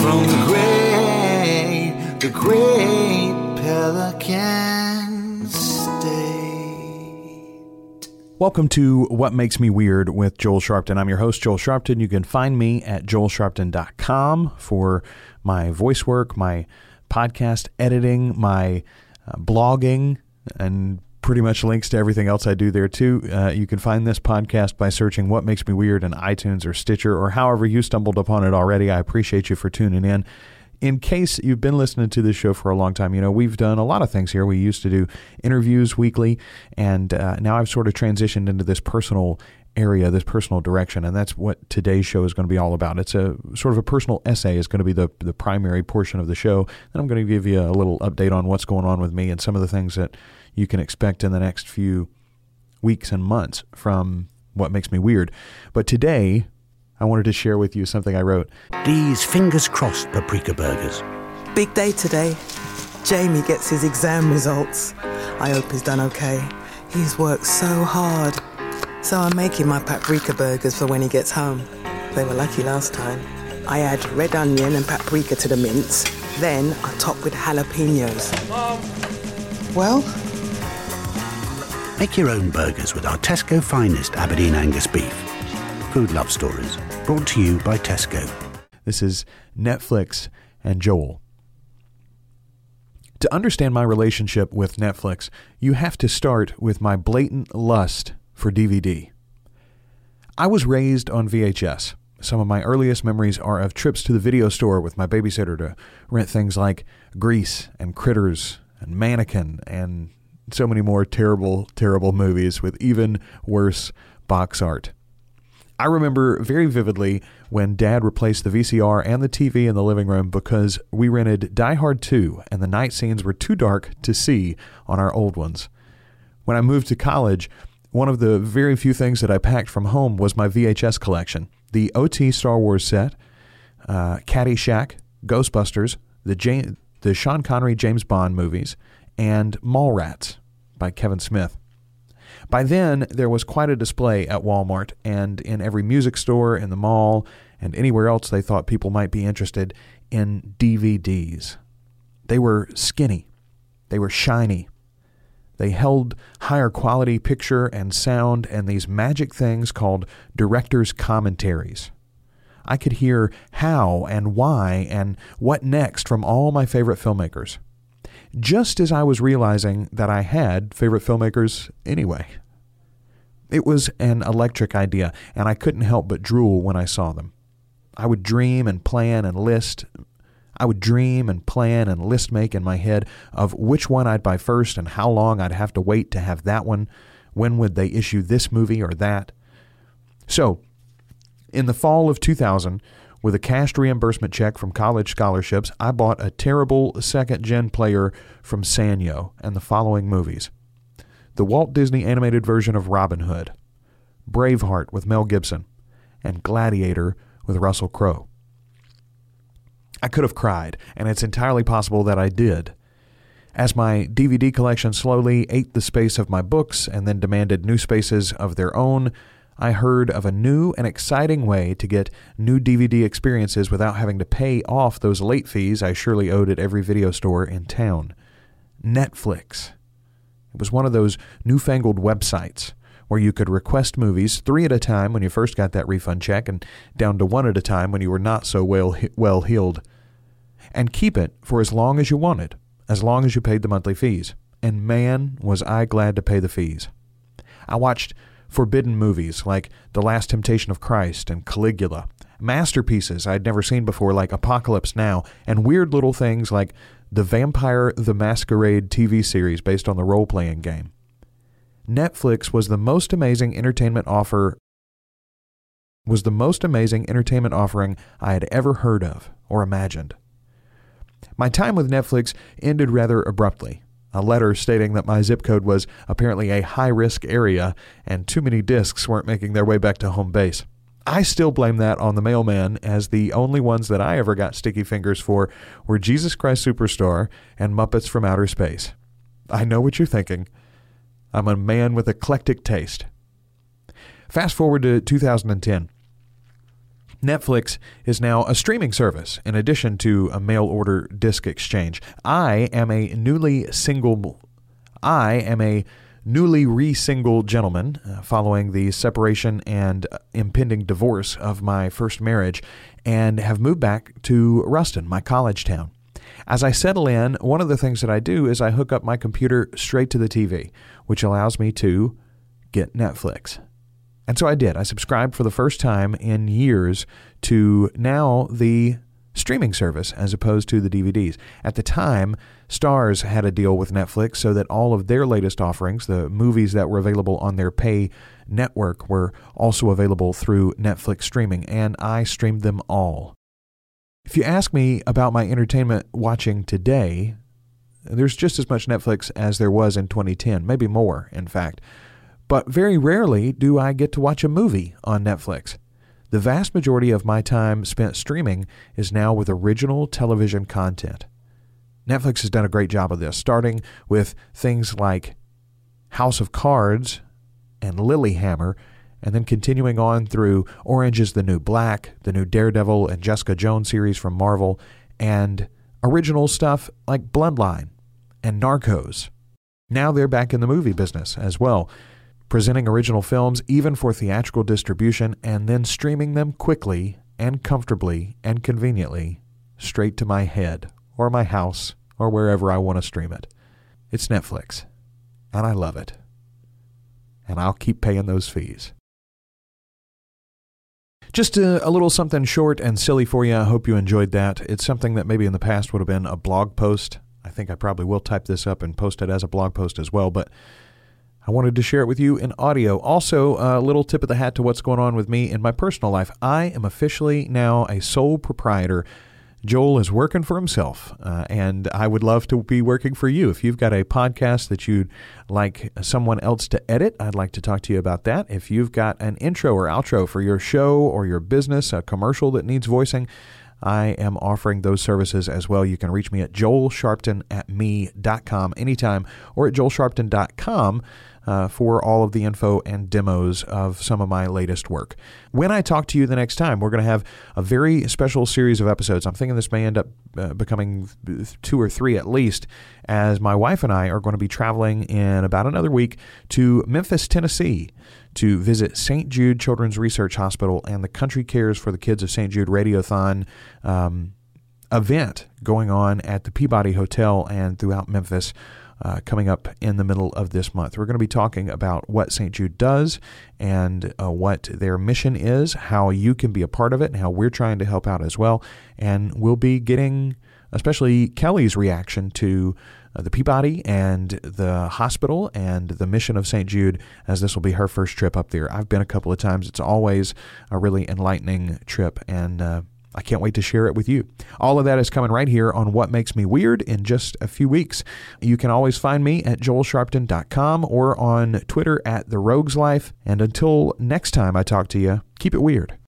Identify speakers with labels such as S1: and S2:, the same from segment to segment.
S1: from the great, the great Pelican State.
S2: Welcome to What Makes Me Weird with Joel Sharpton. I'm your host, Joel Sharpton. You can find me at joelsharpton.com for my voice work, my podcast editing, my uh, blogging, and pretty much links to everything else I do there too. Uh, you can find this podcast by searching What Makes Me Weird in iTunes or Stitcher or however you stumbled upon it already. I appreciate you for tuning in. In case you've been listening to this show for a long time, you know, we've done a lot of things here. We used to do interviews weekly, and uh, now I've sort of transitioned into this personal area, this personal direction, and that's what today's show is going to be all about. It's a sort of a personal essay is going to be the the primary portion of the show. And I'm going to give you a little update on what's going on with me and some of the things that you can expect in the next few weeks and months from what makes me weird. But today, I wanted to share with you something I wrote.
S3: These fingers crossed paprika burgers.
S4: Big day today. Jamie gets his exam results. I hope he's done okay. He's worked so hard. So I'm making my paprika burgers for when he gets home. They were lucky last time. I add red onion and paprika to the mince. Then I top with jalapenos. Well,
S3: Make your own burgers with our Tesco finest Aberdeen Angus beef. Food Love Stories, brought to you by Tesco.
S2: This is Netflix and Joel. To understand my relationship with Netflix, you have to start with my blatant lust for DVD. I was raised on VHS. Some of my earliest memories are of trips to the video store with my babysitter to rent things like Grease and Critters and Mannequin and so many more terrible, terrible movies with even worse box art. I remember very vividly when Dad replaced the VCR and the TV in the living room because we rented Die Hard 2 and the night scenes were too dark to see on our old ones. When I moved to college, one of the very few things that I packed from home was my VHS collection the OT Star Wars set, uh, Caddyshack, Ghostbusters, the, the Sean Connery James Bond movies, and Mallrats by Kevin Smith. By then, there was quite a display at Walmart and in every music store, in the mall, and anywhere else they thought people might be interested in DVDs. They were skinny, they were shiny, they held higher quality picture and sound and these magic things called director's commentaries. I could hear how and why and what next from all my favorite filmmakers just as I was realizing that I had favorite filmmakers anyway. It was an electric idea, and I couldn't help but drool when I saw them. I would dream and plan and list. I would dream and plan and list make in my head of which one I'd buy first and how long I'd have to wait to have that one. When would they issue this movie or that? So, in the fall of 2000, with a cash reimbursement check from college scholarships, I bought a terrible second gen player from Sanyo and the following movies the Walt Disney animated version of Robin Hood, Braveheart with Mel Gibson, and Gladiator with Russell Crowe. I could have cried, and it's entirely possible that I did. As my DVD collection slowly ate the space of my books and then demanded new spaces of their own, I heard of a new and exciting way to get new DVD experiences without having to pay off those late fees I surely owed at every video store in town. Netflix. It was one of those newfangled websites where you could request movies three at a time when you first got that refund check and down to one at a time when you were not so well well heeled and keep it for as long as you wanted as long as you paid the monthly fees and man was I glad to pay the fees I watched forbidden movies like The Last Temptation of Christ and Caligula, masterpieces I'd never seen before like Apocalypse Now, and weird little things like the Vampire the Masquerade TV series based on the role playing game. Netflix was the most amazing entertainment offer was the most amazing entertainment offering I had ever heard of or imagined. My time with Netflix ended rather abruptly a letter stating that my zip code was apparently a high risk area and too many discs weren't making their way back to home base. I still blame that on the mailman, as the only ones that I ever got sticky fingers for were Jesus Christ Superstar and Muppets from Outer Space. I know what you're thinking. I'm a man with eclectic taste. Fast forward to 2010. Netflix is now a streaming service in addition to a mail order disc exchange. I am a newly single I am a newly re-single gentleman uh, following the separation and impending divorce of my first marriage and have moved back to Ruston, my college town. As I settle in, one of the things that I do is I hook up my computer straight to the TV, which allows me to get Netflix. And so I did. I subscribed for the first time in years to now the streaming service as opposed to the DVDs. At the time, Starz had a deal with Netflix so that all of their latest offerings, the movies that were available on their pay network, were also available through Netflix streaming, and I streamed them all. If you ask me about my entertainment watching today, there's just as much Netflix as there was in 2010, maybe more, in fact. But very rarely do I get to watch a movie on Netflix. The vast majority of my time spent streaming is now with original television content. Netflix has done a great job of this, starting with things like House of Cards and Lilyhammer, and then continuing on through Orange is the New Black, the new Daredevil and Jessica Jones series from Marvel, and original stuff like Bloodline and Narcos. Now they're back in the movie business as well, presenting original films even for theatrical distribution and then streaming them quickly and comfortably and conveniently straight to my head or my house or wherever I want to stream it. It's Netflix, and I love it. And I'll keep paying those fees. Just a, a, little something short and silly for you. I hope you enjoyed that. It's something that maybe in the past would have been a blog post. I think I probably will type this up and post it as a blog post as well, but I wanted to share it with you in audio. Also, a little tip of the hat to what's going on with me in my personal life. I am officially now a sole proprietor Joel is working for himself, uh, and I would love to be working for you. If you've got a podcast that you'd like someone else to edit, I'd like to talk to you about that. If you've got an intro or outro for your show or your business, a commercial that needs voicing, I am offering those services as well. You can reach me at joelsharpton at me.com anytime or at joelsharpton.com uh, for all of the info and demos of some of my latest work. When I talk to you the next time, we're going to have a very special series of episodes. I'm thinking this may end up uh, becoming two or three at least, as my wife and I are going to be traveling in about another week to Memphis, Tennessee to visit St. Jude Children's Research Hospital and the Country Cares for the Kids of St. Jude Radiothon um, event going on at the Peabody Hotel and throughout Memphis uh, coming up in the middle of this month. We're going to be talking about what St. Jude does and uh, what their mission is, how you can be a part of it, and how we're trying to help out as well. And we'll be getting, especially Kelly's reaction to uh, the Peabody and the hospital and the mission of St. Jude, as this will be her first trip up there. I've been a couple of times. It's always a really enlightening trip, and uh, I can't wait to share it with you. All of that is coming right here on What Makes Me Weird in just a few weeks. You can always find me at joelsharpton.com or on Twitter at The Rogues Life. And until next time I talk to you, keep it weird.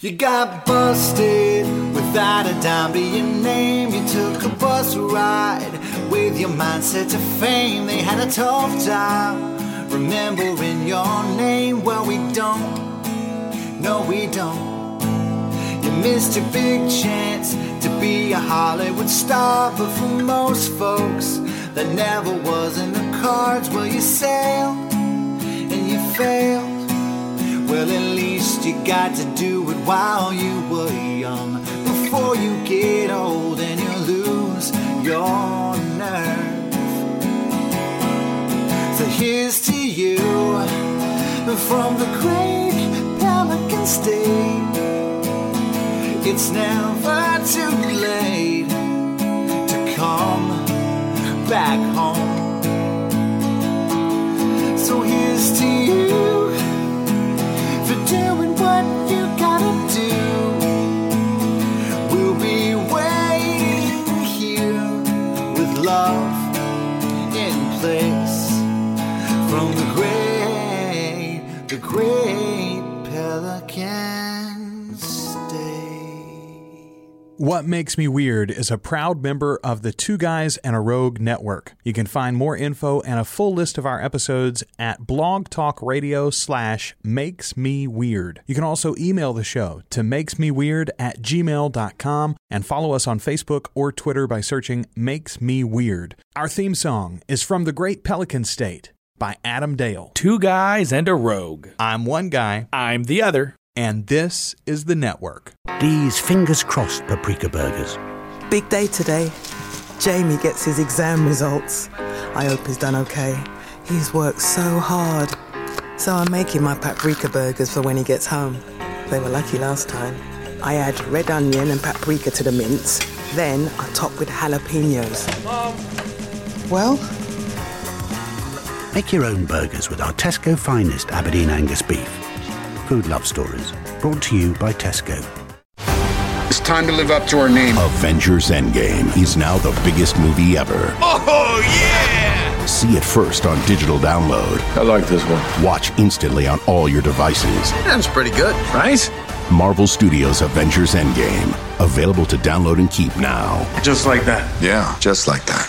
S1: You got busted without a dime to your name. You took a bus ride with your mindset to fame. They had a tough time remembering your name. Well, we don't. No, we don't. Missed your big chance to be a Hollywood star, but for most folks, that never was in the cards. Well, you sailed and you failed. Well, at least you got to do it while you were young, before you get old and you lose your nerve. So here's to you from the great Pelican State. It's never too late to come back home. So here's to you for doing what you gotta do. We'll be waiting here with love in place from the great, the great pelican.
S2: What Makes Me Weird is a proud member of the Two Guys and a Rogue network. You can find more info and a full list of our episodes at blogtalkradio slash makes me weird. You can also email the show to makesmeweird at gmail.com and follow us on Facebook or Twitter by searching Makes Me Weird. Our theme song is from The Great Pelican State by Adam Dale.
S5: Two guys and a rogue.
S2: I'm one guy,
S5: I'm the other.
S2: And this is the network.
S3: These fingers crossed paprika burgers.
S4: Big day today. Jamie gets his exam results. I hope he's done okay. He's worked so hard. So I'm making my paprika burgers for when he gets home. They were lucky last time. I add red onion and paprika to the mince. Then I top with jalapenos. Well,
S3: Make your own burgers with our Tesco finest Aberdeen Angus beef. Food Love Stories, brought to you by Tesco.
S6: It's time to live up to our name.
S7: Avengers Endgame is now the biggest movie ever.
S6: Oh, yeah!
S7: See it first on digital download.
S6: I like this one.
S7: Watch instantly on all your devices.
S6: That's pretty good, right?
S7: Marvel Studios Avengers Endgame. Available to download and keep now.
S6: Just like that. Yeah, just like that.